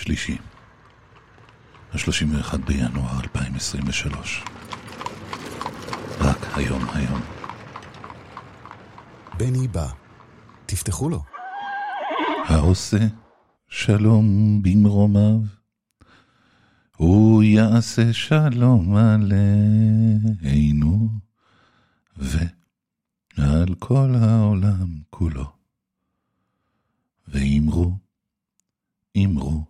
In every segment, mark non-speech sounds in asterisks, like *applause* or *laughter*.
שלישי, ה-31 בינואר 2023. רק היום, היום. בני בא. תפתחו לו. העושה שלום במרומיו, הוא יעשה שלום עלינו ועל כל העולם כולו. ואמרו, אמרו,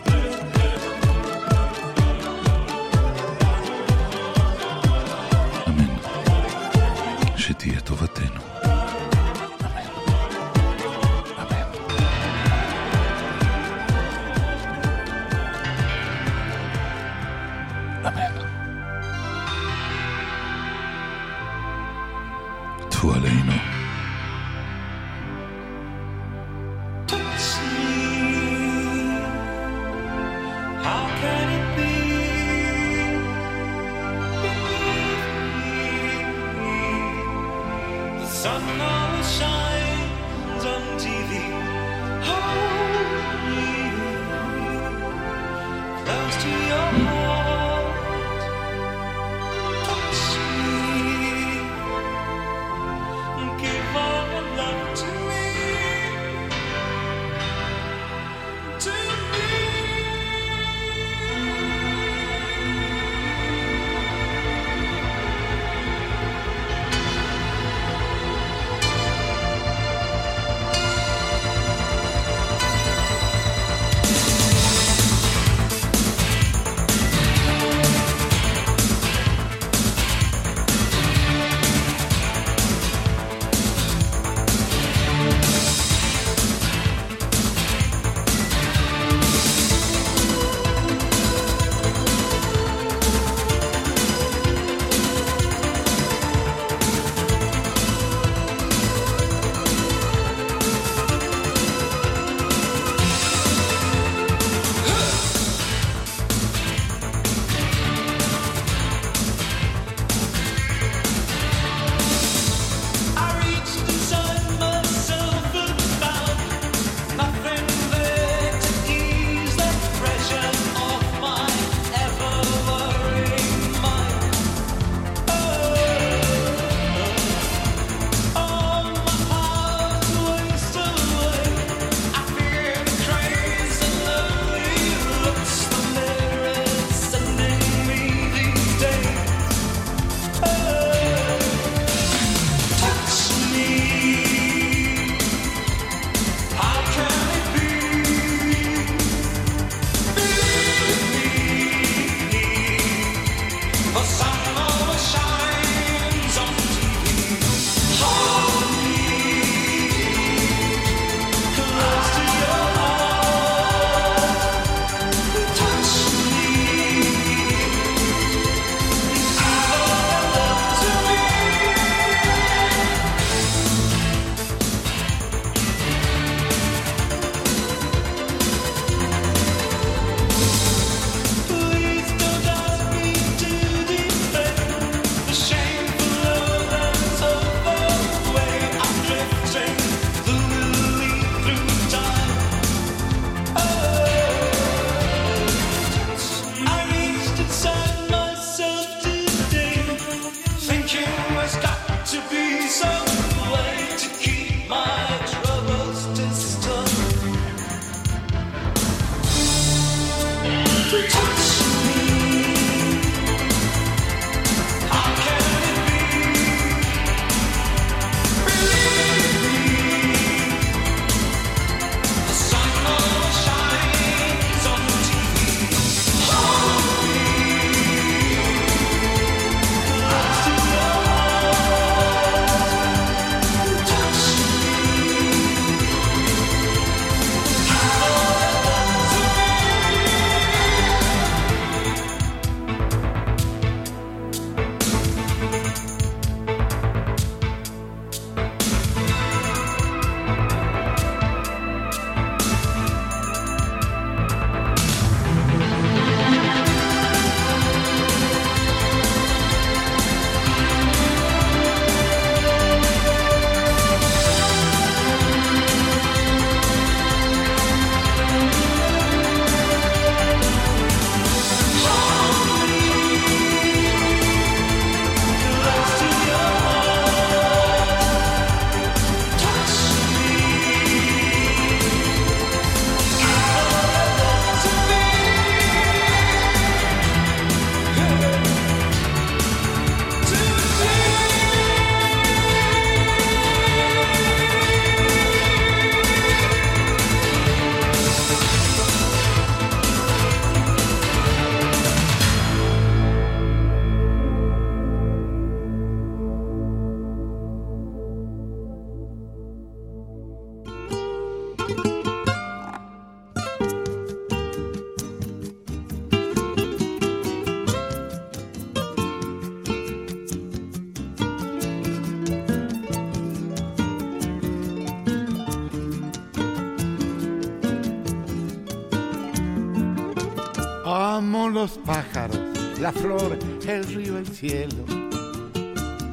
El río, el cielo.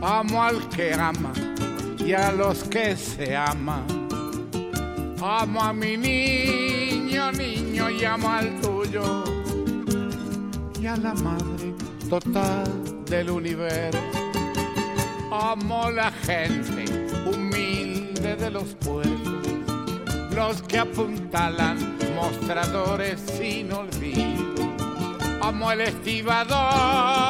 Amo al que ama y a los que se aman. Amo a mi niño, niño, y amo al tuyo. Y a la madre total del universo. Amo la gente humilde de los pueblos, los que apuntalan mostradores sin olvido. Amo el estibador,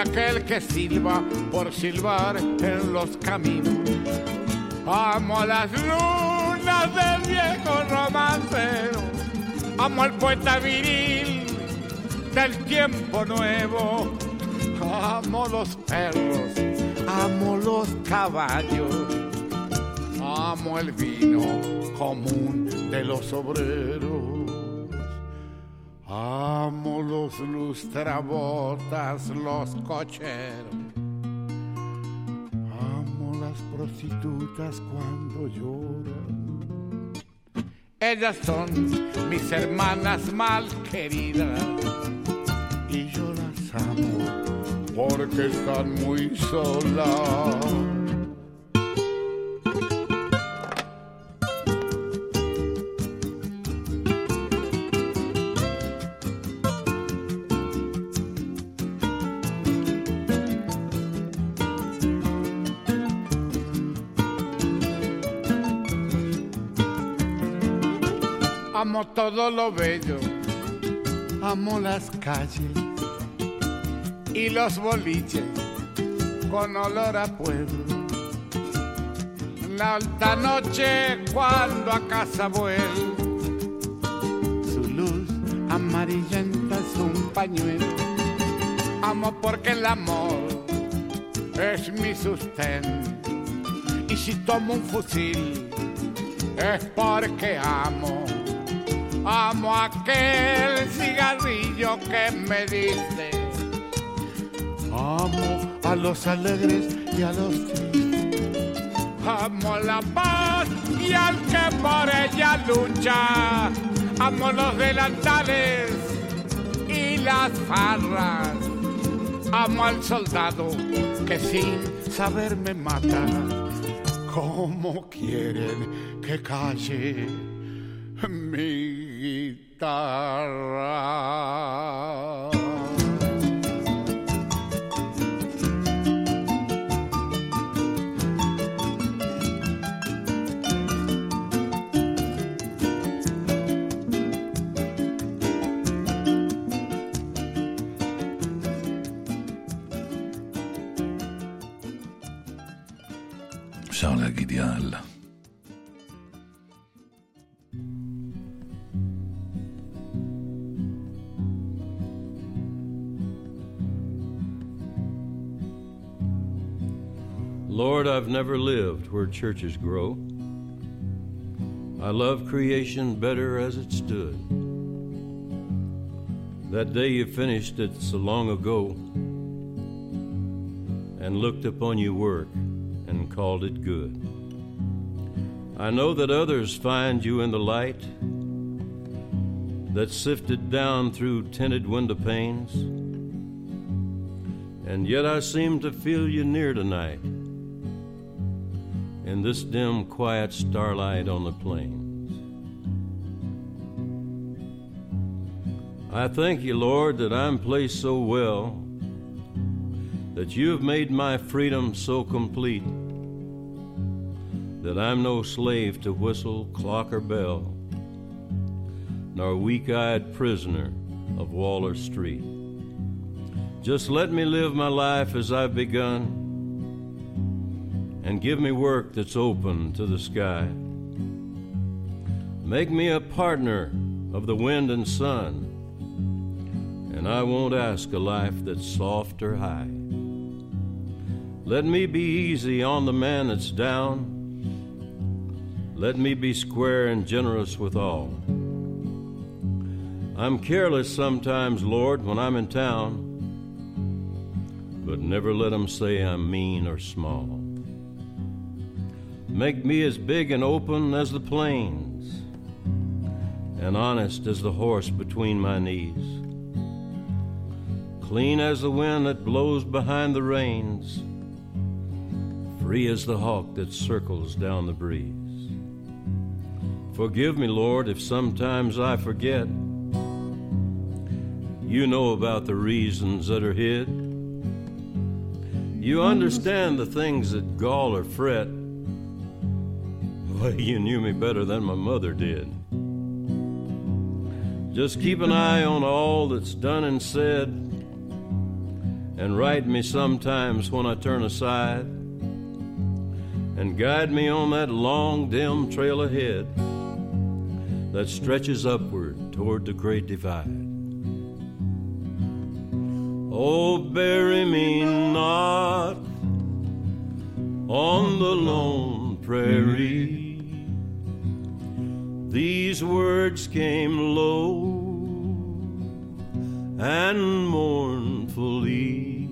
aquel que silba por silbar en los caminos. Amo las lunas del viejo romancero, amo al poeta viril del tiempo nuevo. Amo los perros, amo los caballos, amo el vino común de los obreros. Amo los lustrabotas, los cocheros. Amo las prostitutas cuando lloran. Ellas son mis hermanas mal queridas y yo las amo porque están muy solas. Amo todo lo bello, amo las calles y los boliches con olor a pueblo. La alta noche cuando a casa vuelvo, su luz amarillenta es un pañuelo. Amo porque el amor es mi sustento y si tomo un fusil es porque amo. Amo aquel cigarrillo que me dice. Amo a los alegres y a los tristes. Amo la paz y al que por ella lucha. Amo los delantales y las farras. Amo al soldado que sin saber me mata. ¿Cómo quieren que calle mi chitarra. Ciao Laghi di I've never lived where churches grow. I love creation better as it stood. That day you finished it so long ago and looked upon your work and called it good. I know that others find you in the light that sifted down through tinted window panes, and yet I seem to feel you near tonight in this dim, quiet starlight on the plains. I thank you, Lord, that I'm placed so well, that you have made my freedom so complete, that I'm no slave to whistle, clock, or bell, nor weak eyed prisoner of Waller Street. Just let me live my life as I've begun and give me work that's open to the sky. Make me a partner of the wind and sun, and I won't ask a life that's soft or high. Let me be easy on the man that's down. Let me be square and generous with all. I'm careless sometimes, Lord, when I'm in town, but never let 'em say I'm mean or small. Make me as big and open as the plains, and honest as the horse between my knees. Clean as the wind that blows behind the reins, free as the hawk that circles down the breeze. Forgive me, Lord, if sometimes I forget. You know about the reasons that are hid. You understand the things that gall or fret. You knew me better than my mother did. Just keep an eye on all that's done and said, and right me sometimes when I turn aside, and guide me on that long, dim trail ahead that stretches upward toward the great divide. Oh, bury me not on the lone prairie. These words came low and mournfully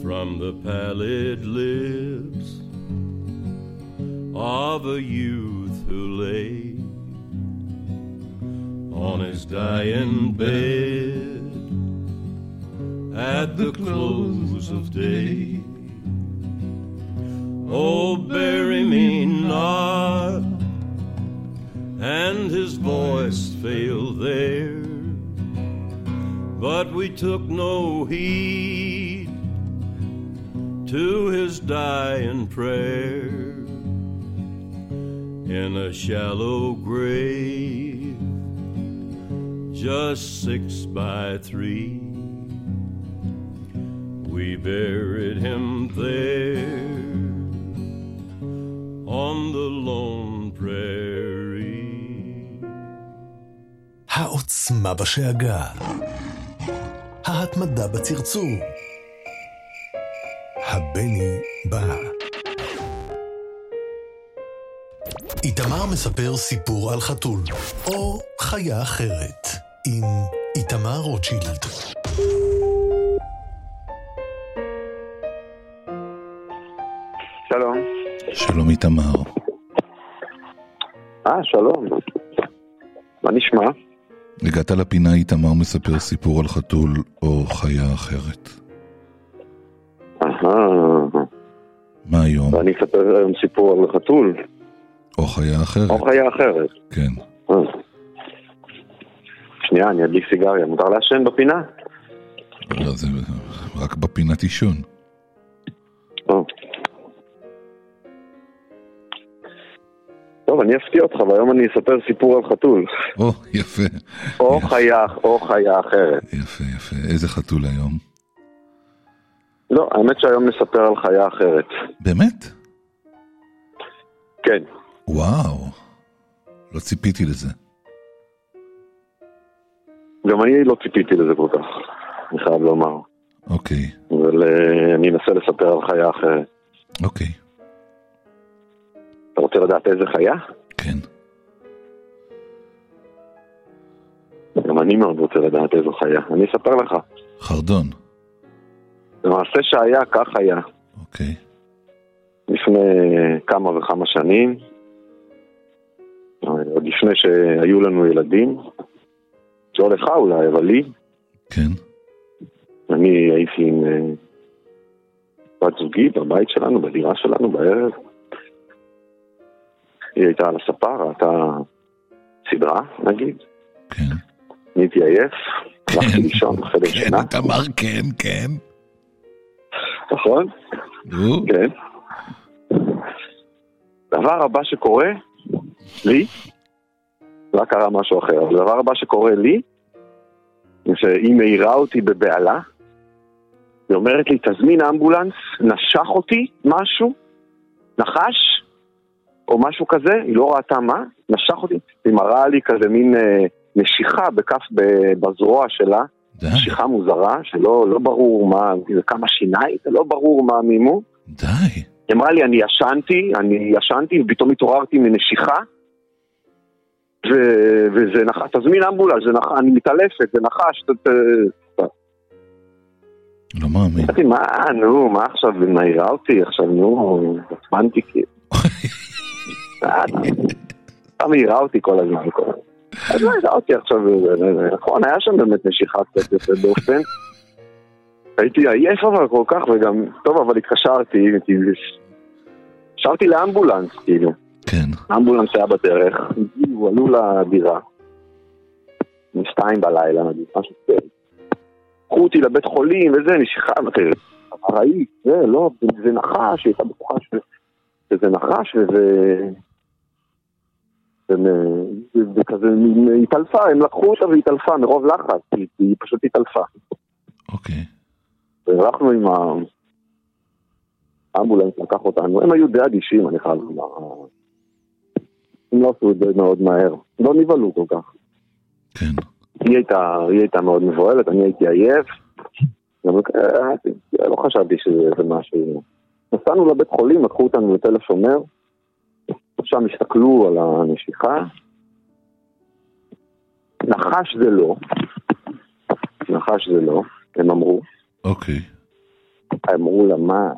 from the pallid lips of a youth who lay on his dying bed at the close of day. Oh, bury me not, and his voice failed there, but we took no heed to his dying prayer in a shallow grave just six by three. We buried him there on the lone prairie. העוצמה בשאגה. ההתמדה בצרצור. הבני בא. איתמר מספר סיפור על חתול, או חיה אחרת, עם איתמר רוטשילד. שלום. שלום איתמר. אה, שלום. מה נשמע? הגעת לפינה איתמר מספר סיפור על חתול או חיה אחרת. אהה. מה היום? ואני אספר היום סיפור על חתול, או חיה אחרת. או חיה אחרת. כן. אה. שנייה, אני אדליק סיגריה. מותר לעשן בפינה? לא, זה רק בפינת עישון. אני אפתיע אותך, והיום אני אספר סיפור על חתול. או, יפה. או יפה. חיה, או חיה אחרת. יפה, יפה. איזה חתול היום? לא, האמת שהיום נספר על חיה אחרת. באמת? כן. וואו. לא ציפיתי לזה. גם אני לא ציפיתי לזה כל כך, אני חייב לומר. אוקיי, אבל אה, אני אנסה לספר על חיה אחרת. אוקיי. אתה רוצה לדעת איזה חיה? כן. גם אני מאוד רוצה לדעת איזו חיה. אני אספר לך. חרדון. למעשה שהיה, כך היה. אוקיי. לפני כמה וכמה שנים, עוד לפני שהיו לנו ילדים, לא לך אולי, אבל לי, כן. אני הייתי עם אה, בת זוגי בבית שלנו, בדירה שלנו בערב. היא הייתה על הספה, ראתה סדרה, נגיד. כן. אני הייתי עייף, הלכתי לישון בחדר כן, שינה, איתמר, כן, כן. נכון? נו, כן. דבר הבא שקורה לי, רק קרה משהו אחר, אבל הדבר הבא שקורה לי, זה שהיא מעירה אותי בבהלה, היא אומרת לי, תזמין אמבולנס, נשך אותי משהו, נחש, או משהו כזה, היא לא ראתה מה, נשך אותי, היא מראה לי כזה מין אה, נשיכה בכף, בזרוע שלה, די, נשיכה מוזרה, שלא לא ברור מה, זה כמה שיניים, זה לא ברור מה מימו. די. היא אמרה לי, אני ישנתי, אני ישנתי, ופתאום התעוררתי מנשיכה, ו... וזה נחש, תזמין אמבולנס, זה נח... אני מתעלפת, זה נחש, ת... ת... לא מאמין. אמרתי, מה, נו, מה עכשיו, מעירה אותי עכשיו, נו, הזמנתי כאילו. סתם העירה אותי כל הזמן. כל- אז לא העירה אותי עכשיו, נכון, היה שם באמת נשיכה קצת יוצאת דופן. הייתי עייף אבל כל כך, וגם, טוב, אבל התקשרתי, התקשרתי לאמבולנס, כאילו. כן. האמבולנס היה בדרך, הגיעו, עלו לדירה. משתיים בלילה, נגיד, משהו כזה. קחו אותי לבית חולים וזה, נשיכה, ארעית, זה, לא, זה, נחש, היא הייתה בטוחה ש- שזה נחש וזה... וכזה, היא התעלפה, הם לקחו אותה והיא התעלפה מרוב לחץ, היא, היא פשוט התעלפה. אוקיי. והלכנו עם האמבולנס, לקח אותנו, הם היו די אדישים, אני חייב לומר. הם לא עשו את זה מאוד מהר, לא נבהלו כל כך. כן. היא הייתה, היא הייתה מאוד מבוהלת, אני הייתי עייף. גם, אה, לא חשבתי שזה משהו. נסענו לבית חולים, לקחו אותנו לתל השומר, שם הסתכלו על הנשיכה. נחש זה לא, נחש זה לא, הם אמרו. אוקיי. אמרו לה, מה,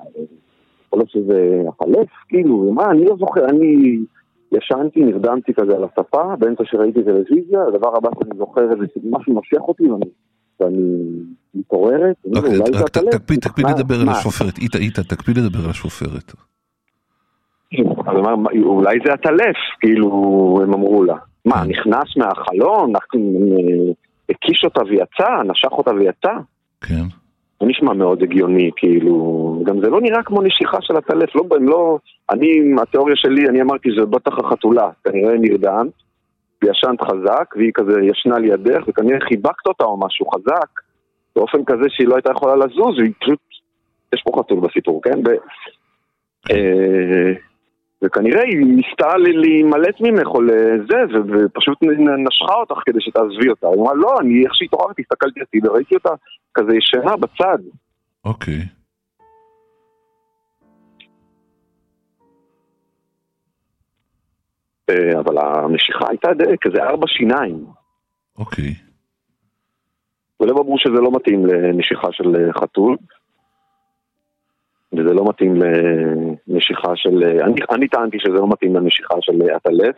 יכול להיות שזה החלף, כאילו, מה, אני לא זוכר, אני ישנתי, נרדמתי כזה על הספה, באמצע שראיתי טלוויזיה, הדבר הבא שאני זוכר, איזה משהו מושך אותי, ואני, ואני מתעוררת, אוקיי, אולי זה הטלף. תקפיד, לדבר על? השופרת. איתה, איתה, תקפיד לדבר על השופרת. אז אמר, "מה, אולי זה הטלף, כאילו, הם אמרו לה. מה, כן. נכנס מהחלון, אה, הקיש אותה ויצא, נשך אותה ויצא? כן. זה נשמע מאוד הגיוני, כאילו, גם זה לא נראה כמו נשיכה של הטלף, לא, הם לא, אני, התיאוריה שלי, אני אמרתי זה בטח החתולה, כנראה נרדמת, וישנת חזק, והיא כזה ישנה לידך, וכנראה חיבקת אותה או משהו חזק, באופן כזה שהיא לא הייתה יכולה לזוז, והיא פשוט, יש פה חתול בסיפור, כן? ו, אה, וכנראה היא ניסתה להימלט ממך או לזה, ופשוט נשכה אותך כדי שתעזבי אותה. היא אמרה, לא, אני איך שהתעוררתי, הסתכלתי הצידה, ראיתי אותה כזה ישנה בצד. אוקיי. אה, אבל המשיכה הייתה כזה ארבע שיניים. אוקיי. ולא אמרו שזה לא מתאים לנשיכה של אה, חתול. וזה לא מתאים לנשיכה של... אני, אני טענתי שזה לא מתאים לנשיכה של עטלף.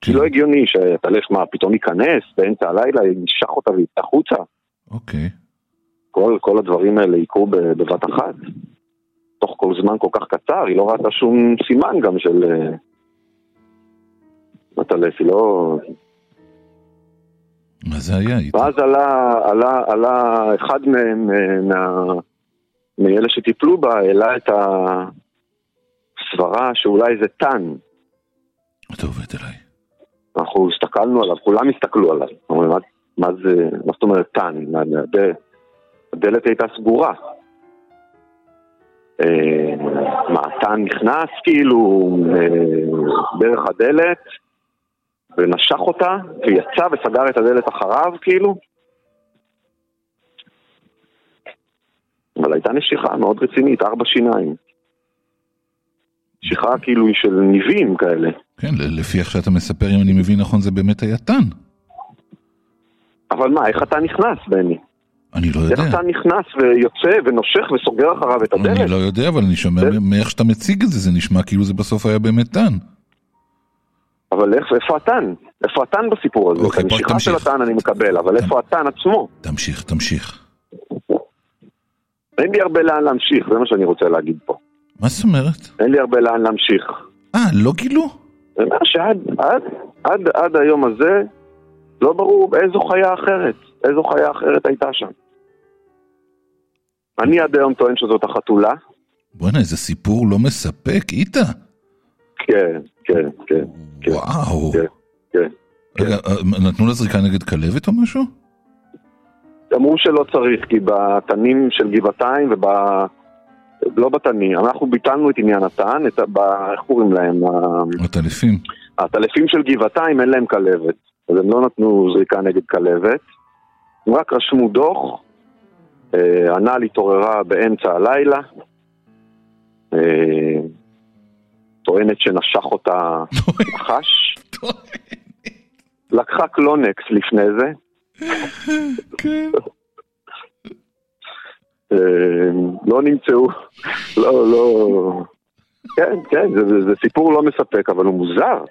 כי לא הגיוני שעטלף מה, פתאום ייכנס באמצע הלילה, ימשך אותה ויצא החוצה. אוקיי. כל, כל הדברים האלה יקרו בבת אחת. תוך כל זמן כל כך קצר, היא לא ראתה שום סימן גם של... אה, עטלף, היא לא... מה זה היה? ואז עלה, עלה, עלה אחד מהם, אה, מה, מאלה שטיפלו בה, העלה את הסברה שאולי זה טאן. אתה עובד אליי. אנחנו הסתכלנו עליו, כולם הסתכלו עליו. אומרים, מה, מה זה, מה זאת אומרת טאן? מה, הד- הדלת הייתה סגורה. אה, מה, טאן נכנס כאילו אה, דרך הדלת ונשך אותה ויצא וסגר את הדלת אחריו כאילו? אבל הייתה נשיכה מאוד רצינית, ארבע שיניים. נשיכה כאילו היא של ניבים כאלה. כן, לפי איך שאתה מספר, אם אני מבין נכון, זה באמת היה טאן. אבל מה, איך אתה נכנס, בני? אני לא איך יודע. אתה נכנס ויוצא ונושך וסוגר אחריו את הדלת? אני לא יודע, אבל אני שומע מאיך שאתה מציג את זה, זה נשמע כאילו זה בסוף היה באמת טאן. אבל איך- איפה הטן? איפה הטן בסיפור הזה? אוקיי, את בוא המשיכה של תמשיך. הטן אני מקבל, אבל איפה הטן עצמו? תמשיך, תמשיך. אין לי הרבה לאן להמשיך, זה מה שאני רוצה להגיד פה. מה זאת אומרת? אין לי הרבה לאן להמשיך. אה, לא גילו? זה אומר שעד עד, עד, עד היום הזה לא ברור איזו חיה אחרת, איזו חיה אחרת הייתה שם. אני עד היום טוען שזאת החתולה. בוא'נה, איזה סיפור לא מספק, איתה. כן, כן, כן, כן, וואו. כן, כן. רגע, אה, נתנו לה זריקה נגד כלבת או משהו? אמרו שלא צריך, כי בתנים של גבעתיים וב... לא בתנים, אנחנו ביטלנו את עניין התן, את ה... איך קוראים להם? הטלפים. הטלפים של גבעתיים אין להם כלבת, אז הם לא נתנו זריקה נגד כלבת. הם רק רשמו דוח, אה, הנ"ל התעוררה באמצע הלילה, אה, טוענת שנשך אותה *laughs* נחש, לקחה קלונקס לפני זה, כן. אה, לא נמצאו, לא, לא, כן, כן, זה, זה, זה סיפור לא מספק, אבל הוא מוזר.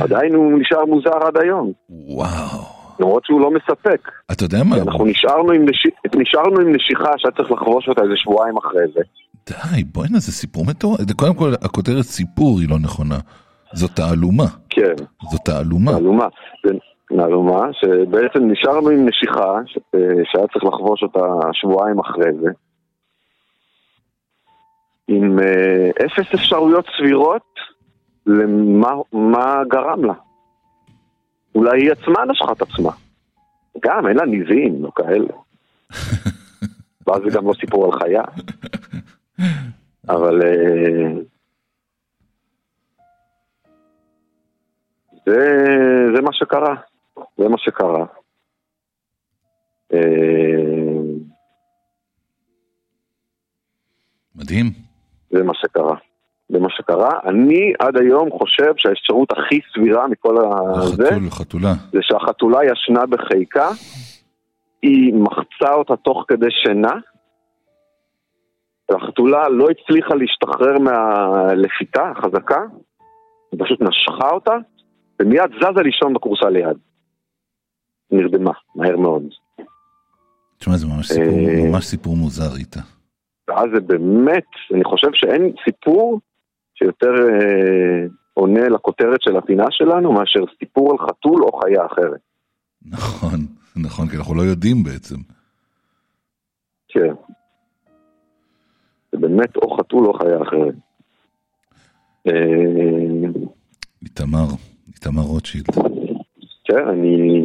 עדיין הוא נשאר מוזר עד היום, וואו. למרות שהוא לא מספק. אתה יודע מה? אנחנו נשארנו עם, נש... נשארנו עם נשיכה שהיה צריך לחבוש אותה איזה שבועיים אחרי זה. די, בוא'נה, זה סיפור מטורף. קודם כל, הכותרת סיפור היא לא נכונה. זאת תעלומה. כן, זאת תעלומה. תעלומה. זה תעלומה, שבעצם נשארנו עם נשיכה ש... אה, שהיה צריך לחבוש אותה שבועיים אחרי זה. עם אה, אפס אפשרויות סבירות למה מה גרם לה. אולי היא עצמה נשכה את עצמה. גם, אין לה ניבים, לא כאלה. *laughs* ואז זה גם לא סיפור על חיה. *laughs* אבל... אה, זה, זה מה שקרה. זה מה שקרה. אה, מדהים. זה מה שקרה. זה מה שקרה. אני עד היום חושב שהאפשרות הכי סבירה מכל הזה, חתול, חתולה. זה שהחתולה ישנה בחיקה, היא מחצה אותה תוך כדי שינה, והחתולה לא הצליחה להשתחרר מהלפיתה החזקה, היא פשוט נשכה אותה, ומיד זזה לישון בכורסה ליד. נרדמה, מהר מאוד. תשמע, זה ממש סיפור, אה. ממש סיפור מוזר איתה. ואז זה באמת, אני חושב שאין סיפור שיותר אה, עונה לכותרת של הפינה שלנו מאשר סיפור על חתול או חיה אחרת. נכון, *laughs* נכון, כי אנחנו לא יודעים בעצם. כן. זה באמת או חתול או חיה אחרת. אה, איתמר, איתמר רוטשילד. כן, אני...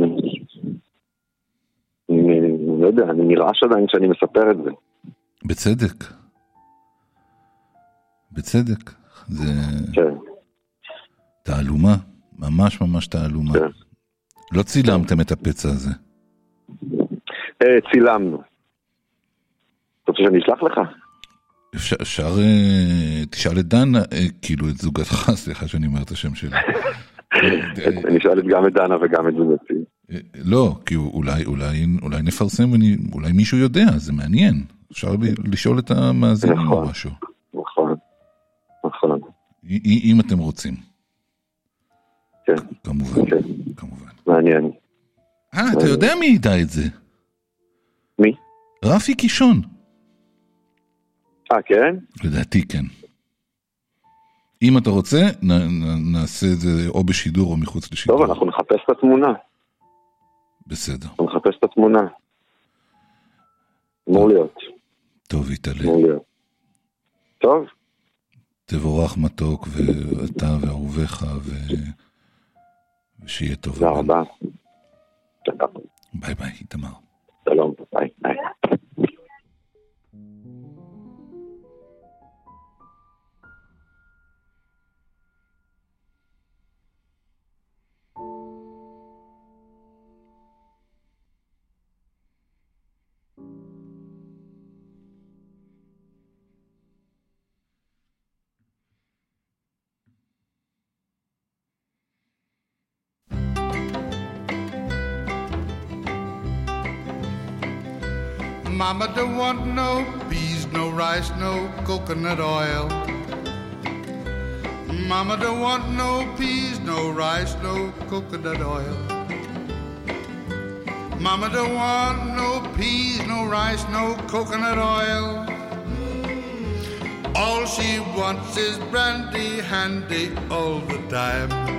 אני לא יודע, אני נרעש עדיין כשאני מספר את זה. בצדק. בצדק. זה כן, תעלומה, ממש ממש תעלומה. כן. לא צילמתם את הפצע הזה. אה, צילמנו. אתה רוצה שאני אשלח לך? אפשר, אפשר אה, תשאל את דן, אה, כאילו את זוגתך, *laughs* סליחה שאני אומר את השם שלי. אה, *laughs* אני אשאל גם את דנה וגם את זוגתי. לא, כי אולי, אולי, אולי נפרסם, ואני- אולי מישהו יודע, זה מעניין. אפשר ל- לשאול את המאזינים או נכון. משהו, נכון, נכון, אם אתם רוצים, כן, כמובן, כן, כמובן. מעניין. אה, אתה יודע מי ידע את זה? מי? רפי קישון. אה, כן? לדעתי כן. אם אתה רוצה, נ, נ, נעשה את זה או בשידור או מחוץ לשידור. טוב, אנחנו נחפש את התמונה. בסדר. אנחנו נחפש את התמונה. אמור להיות, טוב, איתלה. אמור להיות. טוב, תבורך מתוק, ואתה ואהוביך, ו... ושיהיה טוב. תודה רבה. ביי ביי, איתמר. שלום, Mama don't want no peas, no rice, no coconut oil. Mama don't want no peas, no rice, no coconut oil. Mama don't want no peas, no rice, no coconut oil. All she wants is brandy handy all the time.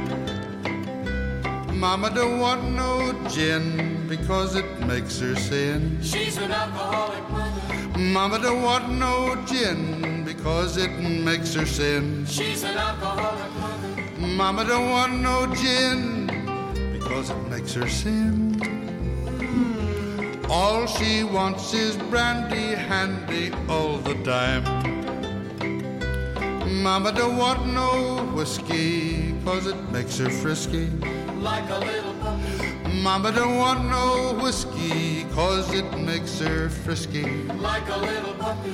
Mama don't want no gin because it makes her sin. She's an alcoholic mother. Mama don't want no gin because it makes her sin. She's an alcoholic mother. Mama don't want no gin because it makes her sin. Hmm. All she wants is brandy handy all the time. Mama don't want no whiskey cause it makes her frisky. Like a little puppy. Mama don't want no whiskey cause it makes her frisky. Like a little puppy.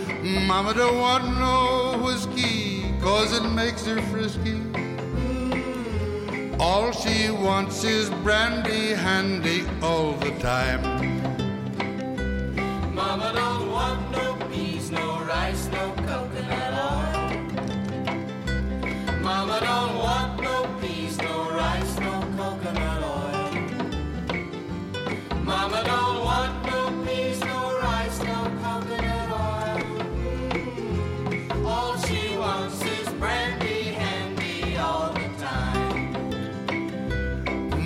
Mama don't want no whiskey cause it makes her frisky. Mm. All she wants is brandy handy all the time. Mama don't want no peas, no rice, no coconut oil. Mama don't want no peas, no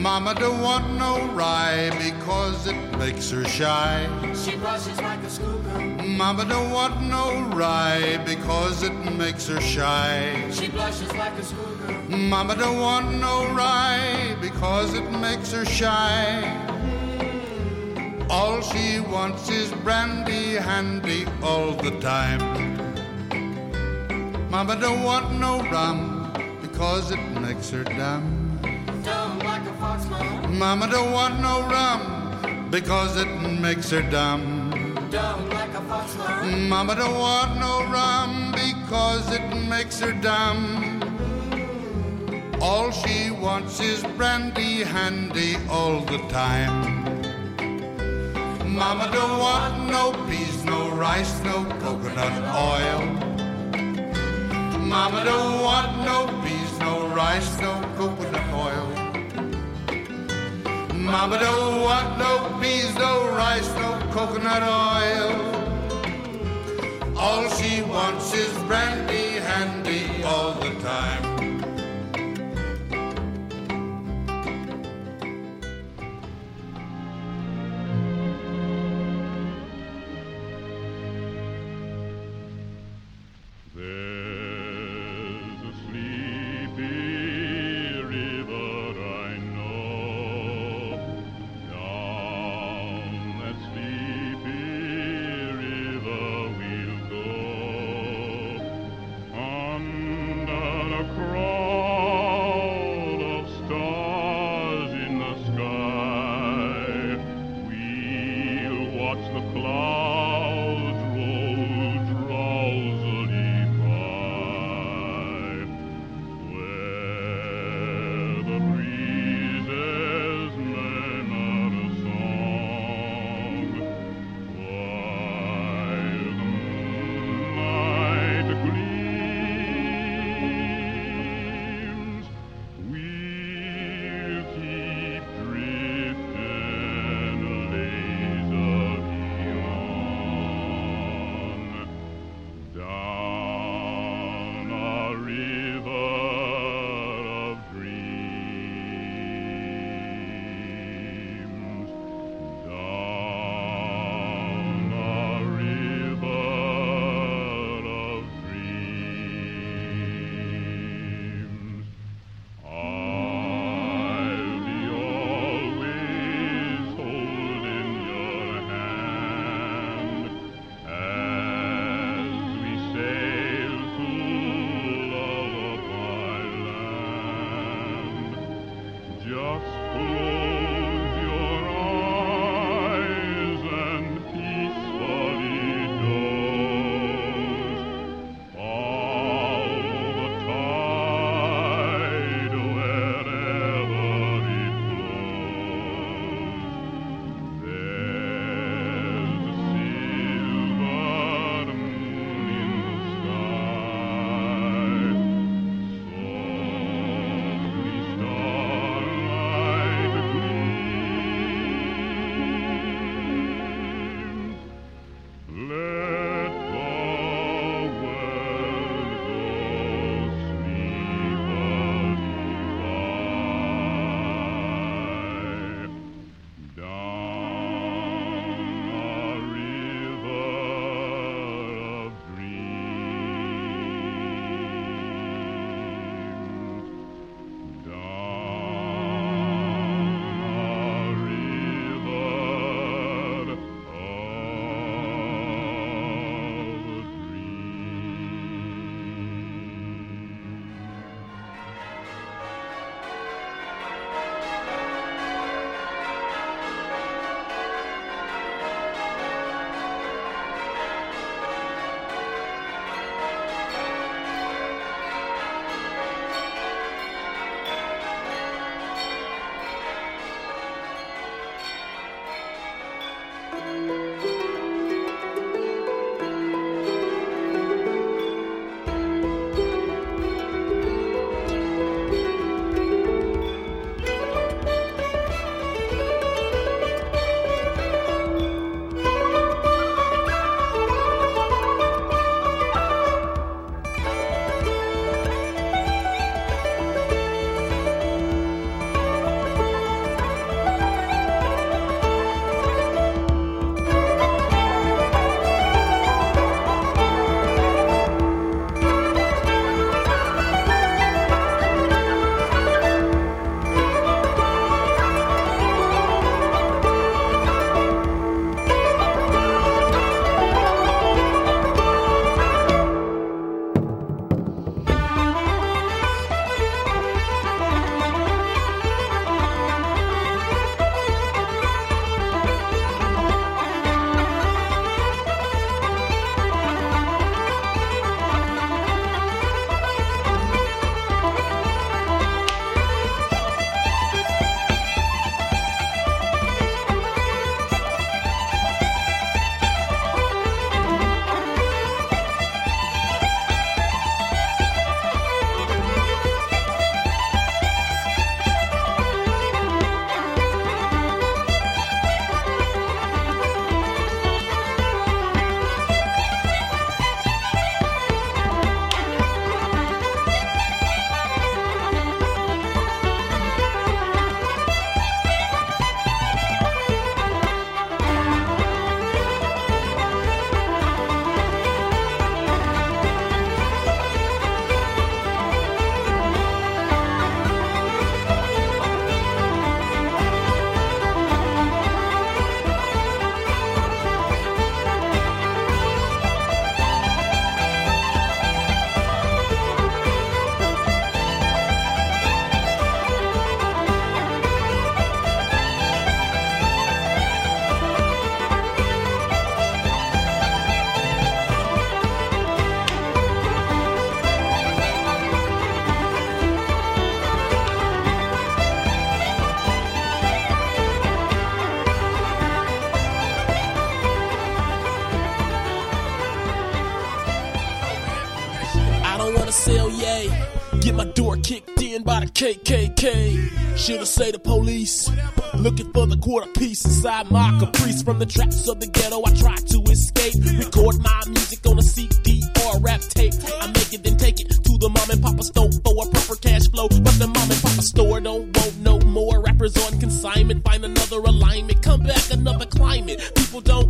Mama don't want no rye because it makes her shy. She blushes like a schoolgirl. Mama don't want no rye because it makes her shy. She blushes like a schoolgirl. Mama don't want no rye because it makes her shy. All she wants is brandy handy all the time. Mama don't want no rum because it makes her dumb. Dumb like a fox, mom. Mama don't want no rum because it makes her dumb. Dumb like a fox, mom. Mama don't want no rum because it makes her dumb. All she wants is brandy handy all the time. Mama don't want no peas, no rice, no coconut oil. Mama don't want no peas, no rice, no coconut oil. Mama don't want no peas, no rice, no coconut oil. All she wants is brandy handy all the time. KKK. Shoulda say the police. Looking for the quarter piece inside my caprice. From the traps of the ghetto, I try to escape. Record my music on a CD or a rap tape. I make it, then take it to the mom and papa store for a proper cash flow. But the mom and papa store don't want no more rappers on consignment. Find another alignment, come back another climate. People don't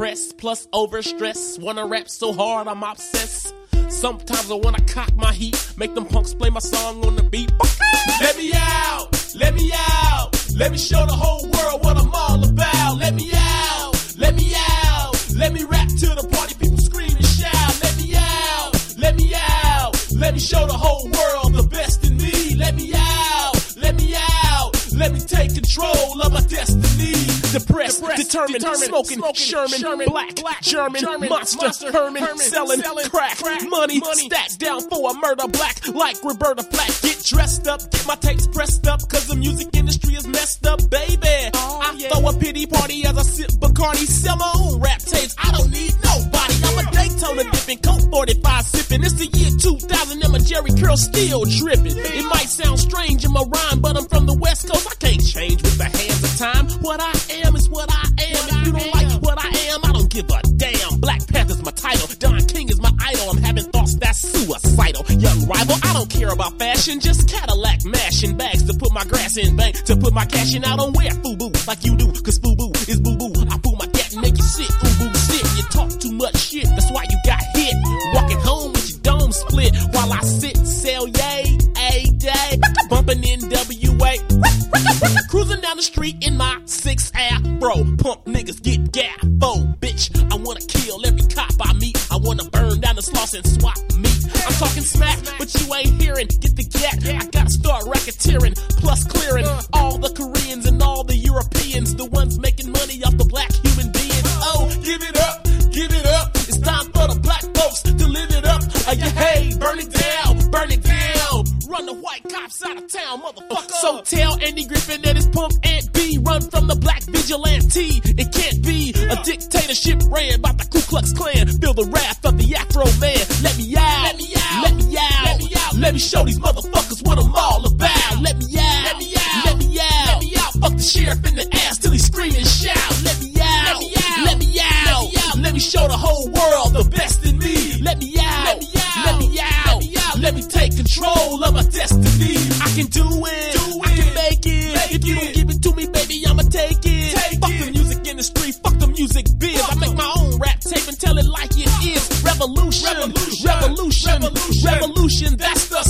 depressed, plus overstressed. Wanna rap so hard, I'm obsessed. Sometimes I wanna cock my heat, make them punks play my song on the beat. Let me out, let me out, let me show the whole world what I'm all about. Let me out, let me out, let me rap to the party people scream and shout. Let me out, let me out, let me show the whole world the best in me. Let me out, let me out, let me take control destiny. Depressed, determined, smoking, Sherman, black, German, monster, Herman, Herman selling, crack, money, stacked down for a murder black, like Roberta Flack. Get dressed up, get my tapes pressed up, cause the music industry is messed up, baby. Oh, I throw a pity party as I sip Bacardi, sell my own rap tapes. I don't need nobody. Daytona dipping, Coke 45 sipping. It's the year 2000 and my Jerry curl still dripping. It might sound strange in my rhyme, but I'm from the West Coast. I can't change with the hands of time. What I am is what I am. If you don't like what I am, I don't give a damn. Black Panther's my title. Don King is my idol. I'm having thoughts that's suicidal. Young rival, I don't care about fashion. Just Cadillac mashing bags to put my grass in bank. To put my cash in, I don't wear FUBU like you do. Cause FUBU is boo boo. I pull my gat and make you sit. Ubu while I sit sell yay a day. Bumping NWA. Cruising down the street in my six afro. Pump niggas get gaffo, bitch. I wanna kill every cop I meet. I wanna burn down the sloss and swap meat. I'm talking smack, but you ain't hearing. Get the gat. I gotta start racketeering, plus clearing all the Koreans and all the Europeans, the ones making money off the black Uh, yeah, hey, burn it down, burn it down. Run the white cops out of town, motherfucker. So tell Andy Griffin that his pump and B run from the black vigilante. It can't be a dictatorship ran by the Ku Klux Klan. Feel the wrath of the Afro man. Let me out, let me out, let me out, let me out. Let me show these motherfuckers what I'm all about. Let me out, let me out, let me out, let me out. Fuck the sheriff in the control of my destiny. I can do it, do it. I can make it. Make if you don't give it to me, baby, I'ma take it. Take fuck it. the music industry, fuck the music biz. I make my own rap tape and tell it like it is. Uh-huh. Revolution, revolution, revolution, revolution. revolution that's the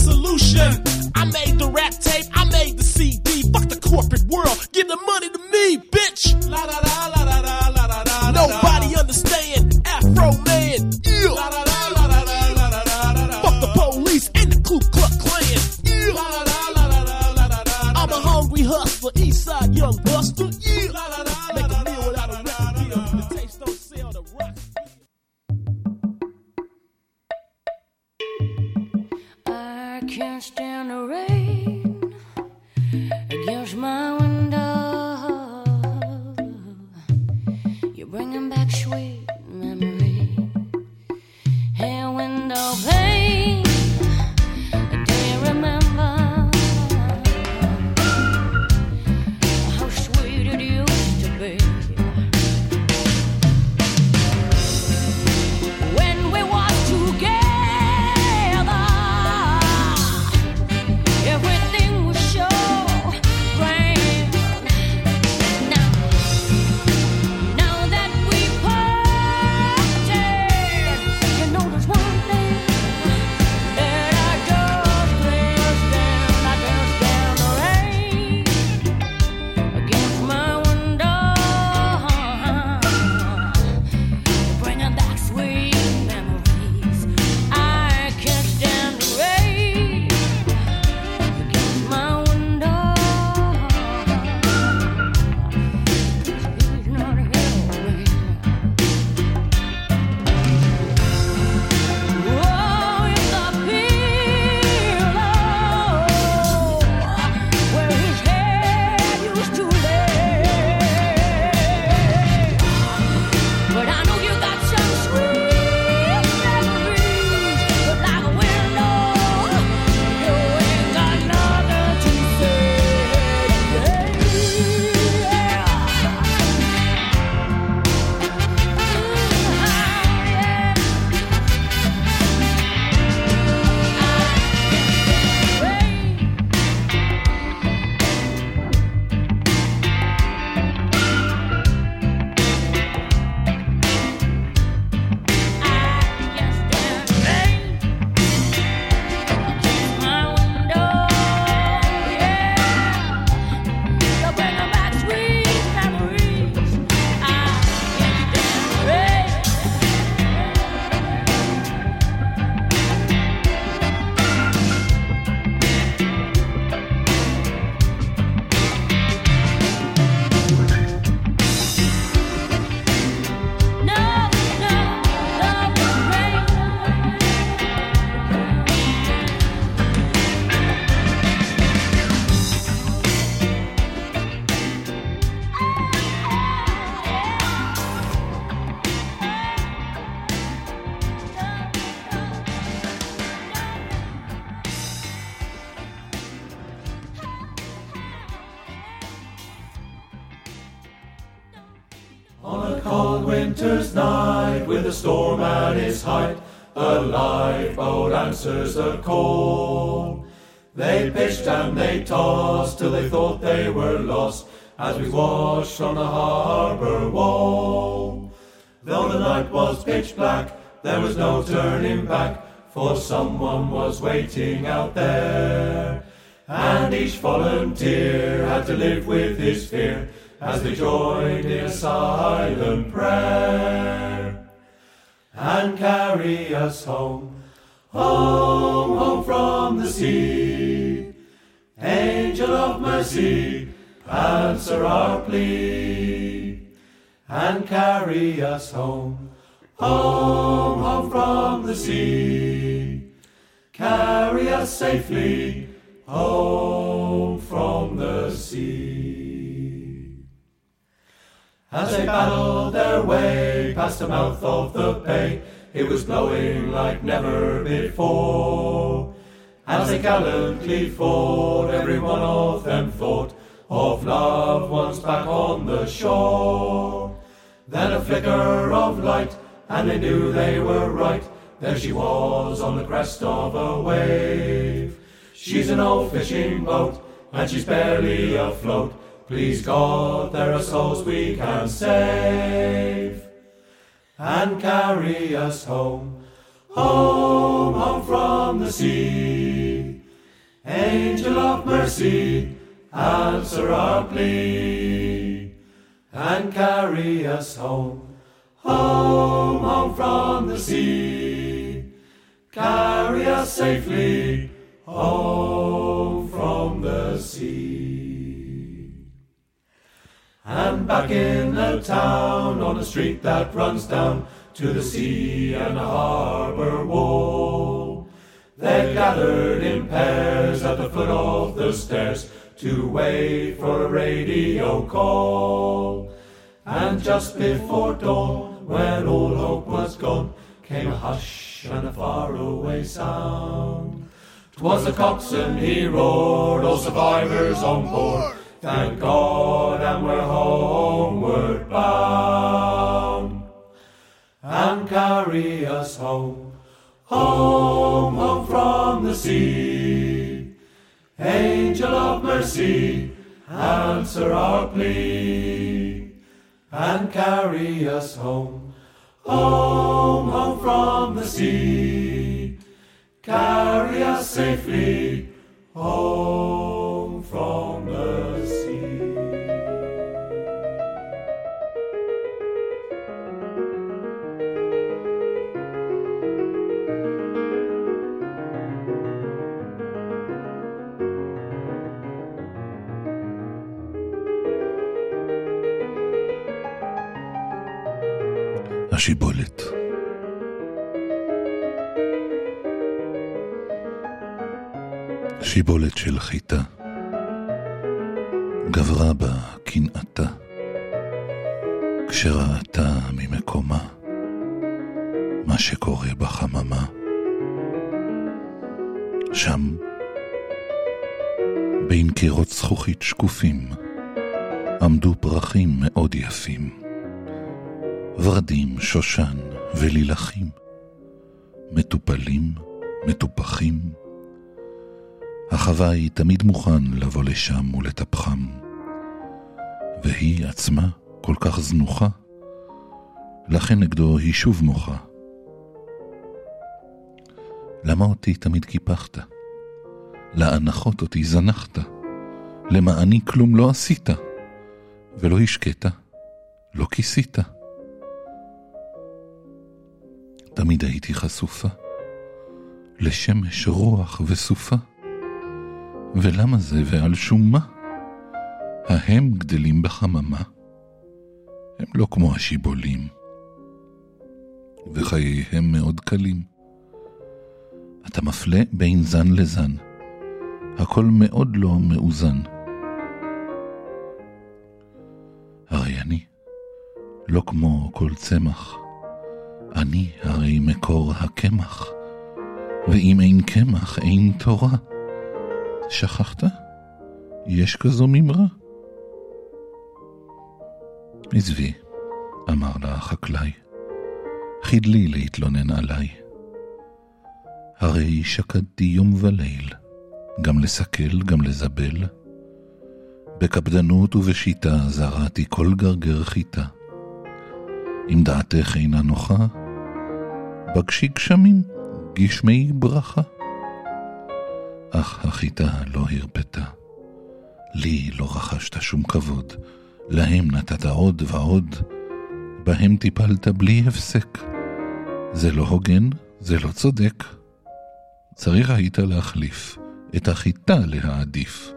winter's night with a storm at its height, the lifeboat answers the call. They pitched and they tossed till they thought they were lost as we watched from the harbour wall. Though the night was pitch black, there was no turning back, for someone was waiting out there. And each volunteer had to live with his fear as they join in silent prayer. And carry us home, home, home from the sea. Angel of mercy, answer our plea. And carry us home, home, home from the sea. Carry us safely home from the sea. As they battled their way past the mouth of the bay, it was blowing like never before. As they gallantly fought, every one of them thought of loved ones back on the shore. Then a flicker of light, and they knew they were right. There she was on the crest of a wave. She's an old fishing boat, and she's barely afloat. Please God, there are souls we can save. And carry us home, home, home from the sea. Angel of mercy, answer our plea. And carry us home, home, home from the sea. Carry us safely home Back in the town on a street that runs down to the sea and the harbor wall. They gathered in pairs at the foot of the stairs to wait for a radio call. And just before dawn, when all hope was gone, came a hush and a faraway sound. 'Twas the coxswain, he roared, all survivors on board. Thank God, and we're homeward bound. And carry us home, home, home from the sea. Angel of mercy, answer our plea. And carry us home, home, home from the sea. Carry us safely home השיבולת. שיבולת של חיטה, גברה בה קנאתה, כשראתה ממקומה מה שקורה בחממה. שם, בין קירות זכוכית שקופים, עמדו פרחים מאוד יפים. ורדים, שושן ולילכים, מטופלים, מטופחים. החוואי תמיד מוכן לבוא לשם ולטפחם, והיא עצמה כל כך זנוחה, לכן נגדו היא שוב מוחה. למה אותי תמיד קיפחת? להנחות אותי זנחת, למעני כלום לא עשית, ולא השקית, לא כיסית. תמיד הייתי חשופה, לשמש רוח וסופה. ולמה זה ועל שום מה? ההם גדלים בחממה, הם לא כמו השיבולים, וחייהם מאוד קלים. אתה מפלה בין זן לזן, הכל מאוד לא מאוזן. הרי אני, לא כמו כל צמח, אני הרי מקור הקמח, ואם אין קמח אין תורה. שכחת? יש כזו ממרה? עזבי, אמר לה החקלאי, חידלי להתלונן עליי. הרי שקדתי יום וליל, גם לסכל, גם לזבל. בקפדנות ובשיטה זרעתי כל גרגר חיטה. אם דעתך אינה נוחה, בקשי גשמים, גשמי ברכה. אך החיטה לא הרפתה. לי לא רכשת שום כבוד, להם נתת עוד ועוד, בהם טיפלת בלי הפסק. זה לא הוגן, זה לא צודק. צריך היית להחליף, את החיטה להעדיף.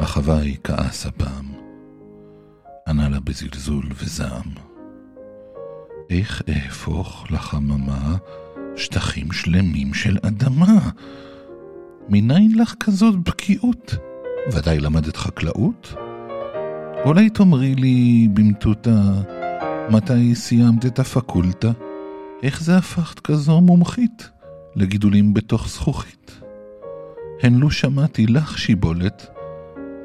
החוואי כעס הפעם, ענה לה בזלזול וזעם. איך אהפוך לחממה שטחים שלמים של אדמה? מניין לך כזאת בקיאות? ודאי למדת חקלאות? אולי תאמרי לי במטותא, מתי סיימת את הפקולטה? איך זה הפכת כזו מומחית לגידולים בתוך זכוכית? הן לו שמעתי לך שיבולת,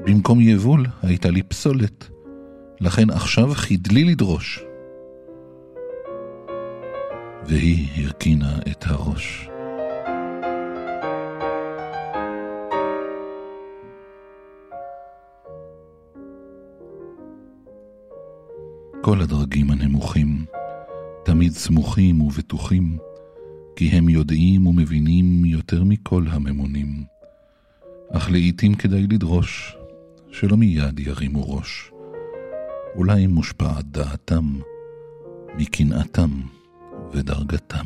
במקום יבול הייתה לי פסולת, לכן עכשיו חידלי לדרוש. והיא הרכינה את הראש. כל הדרגים הנמוכים תמיד סמוכים ובטוחים, כי הם יודעים ומבינים יותר מכל הממונים. אך לעתים כדאי לדרוש שלא מיד ירימו ראש. אולי מושפעת דעתם מקנאתם ודרגתם.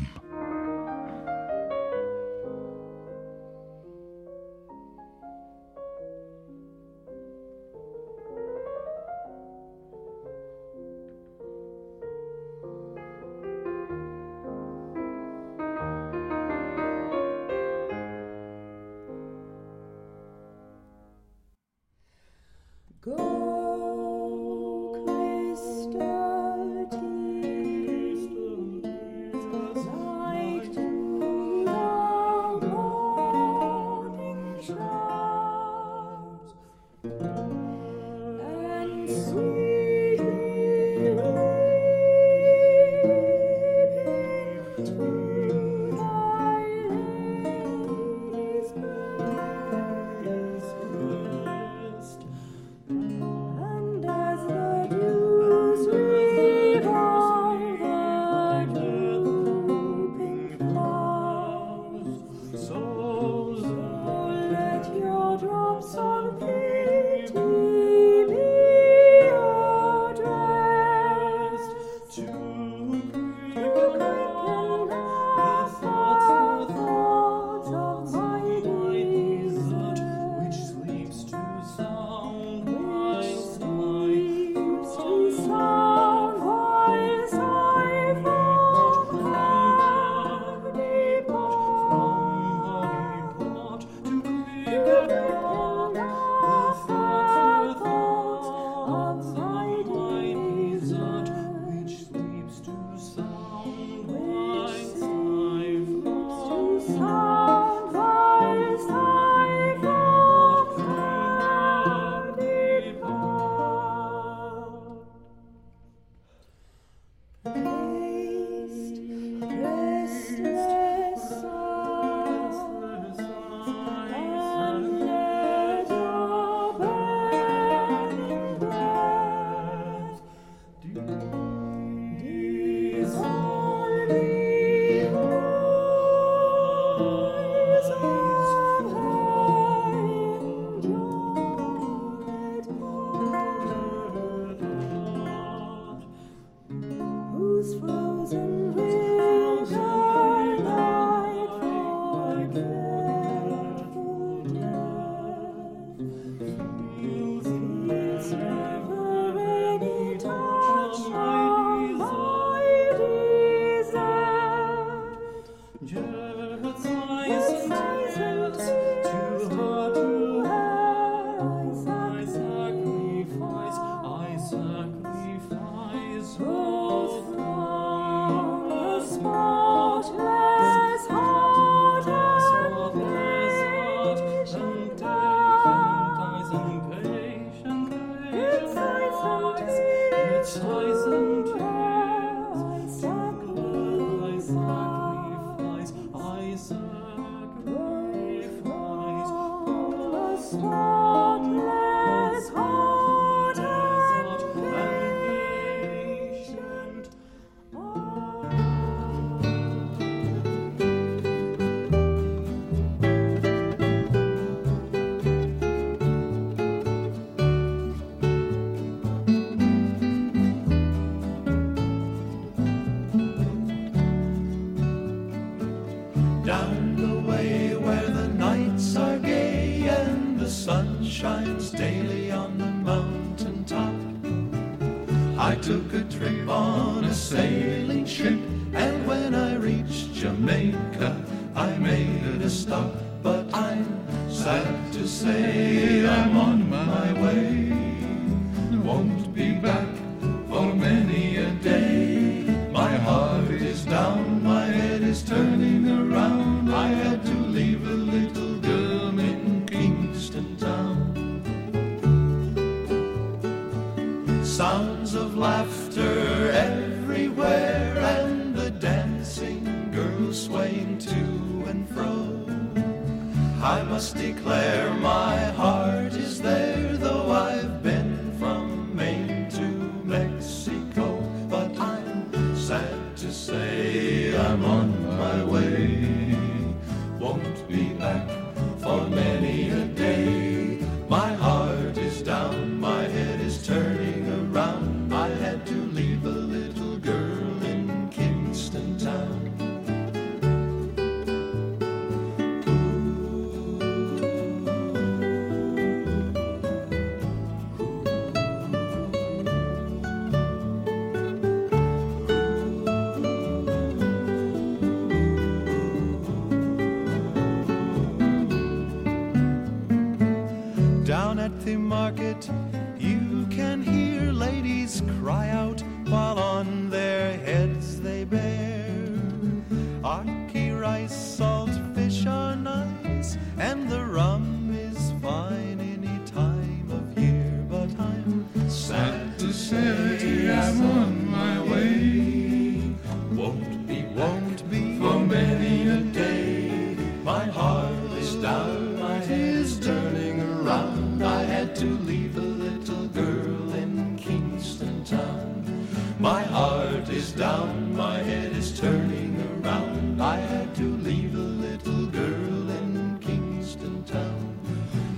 had to leave a little girl in Kingston town.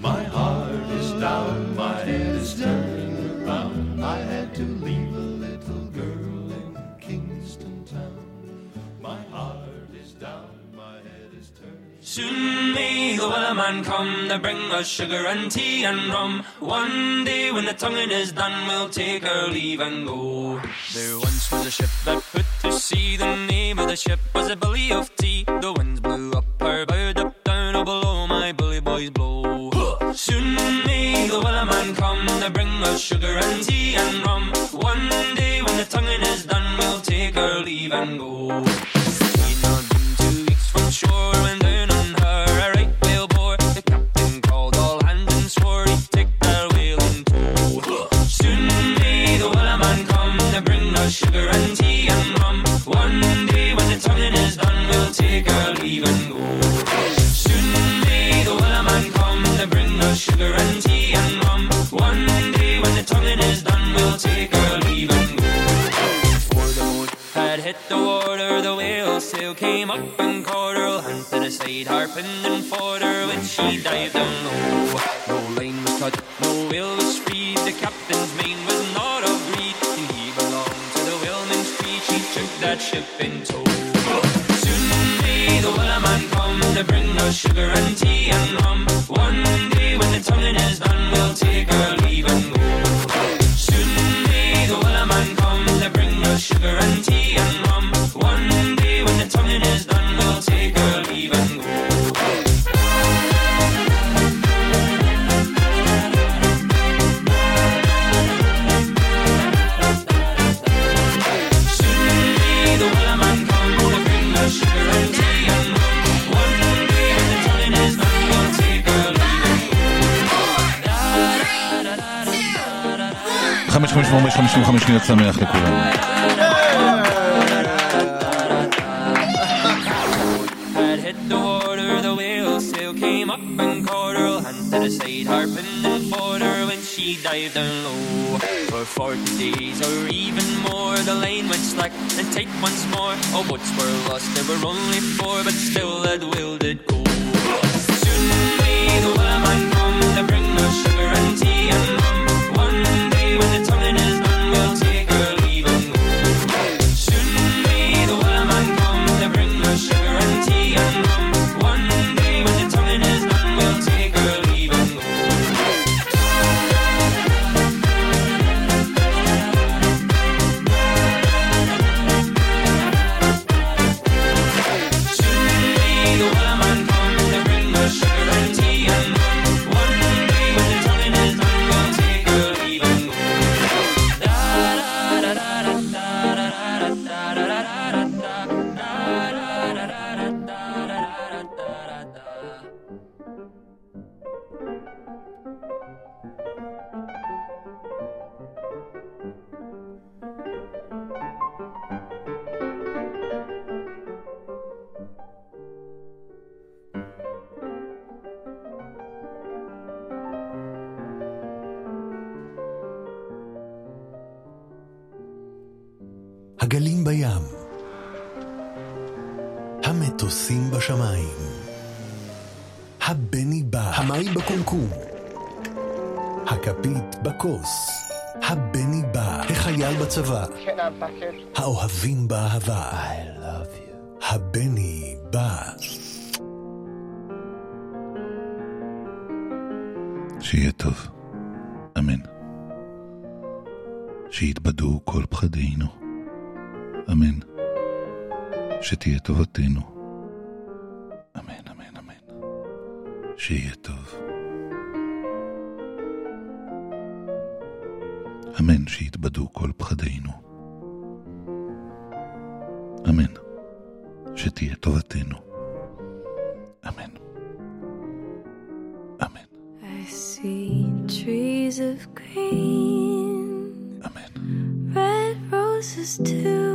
My heart is down, my head is turning around. I had to leave a little girl in Kingston town. My heart is down, my head is turning. Soon may the wellerman come to bring us sugar and tea and rum. One day when the tonguing is done, we'll take our leave and go. There once was a ship that put to sea. The name of the ship was a belly of tea. The winds blew up her bow, up down, oh below my bully boys blow. *gasps* Soon may the willow man come to bring us sugar and tea and rum. the whale sail came up and caught her, hunted a side harp and then fought her when she dived down low. Oh, no line was cut, no whale was freed, the captain's mane was not of greed, and he belonged to the whaleman's creed. She took that ship in tow. Soon may the whaleman come to bring us sugar and tea. אלבום יש 55 שניות שמח לכולם. dived down low for 40 days or even more. The lane went slack and take once more. Oh, boats were lost, there were only four, but still that will did go. בשמיים, הבני בא, המים בקומקום, הכפית בכוס, הבני בא, החייל בצבא, האוהבים באהבה, I love you, הבני בא. שיהיה טוב, אמן. שיתבדו כל פחדינו, אמן. שתהיה טובתנו, אמן, אמן, אמן. שיהיה טוב. אמן שיתבדו כל פחדינו. אמן. שתהיה טובתנו. אמן. I see trees of green, red roses too.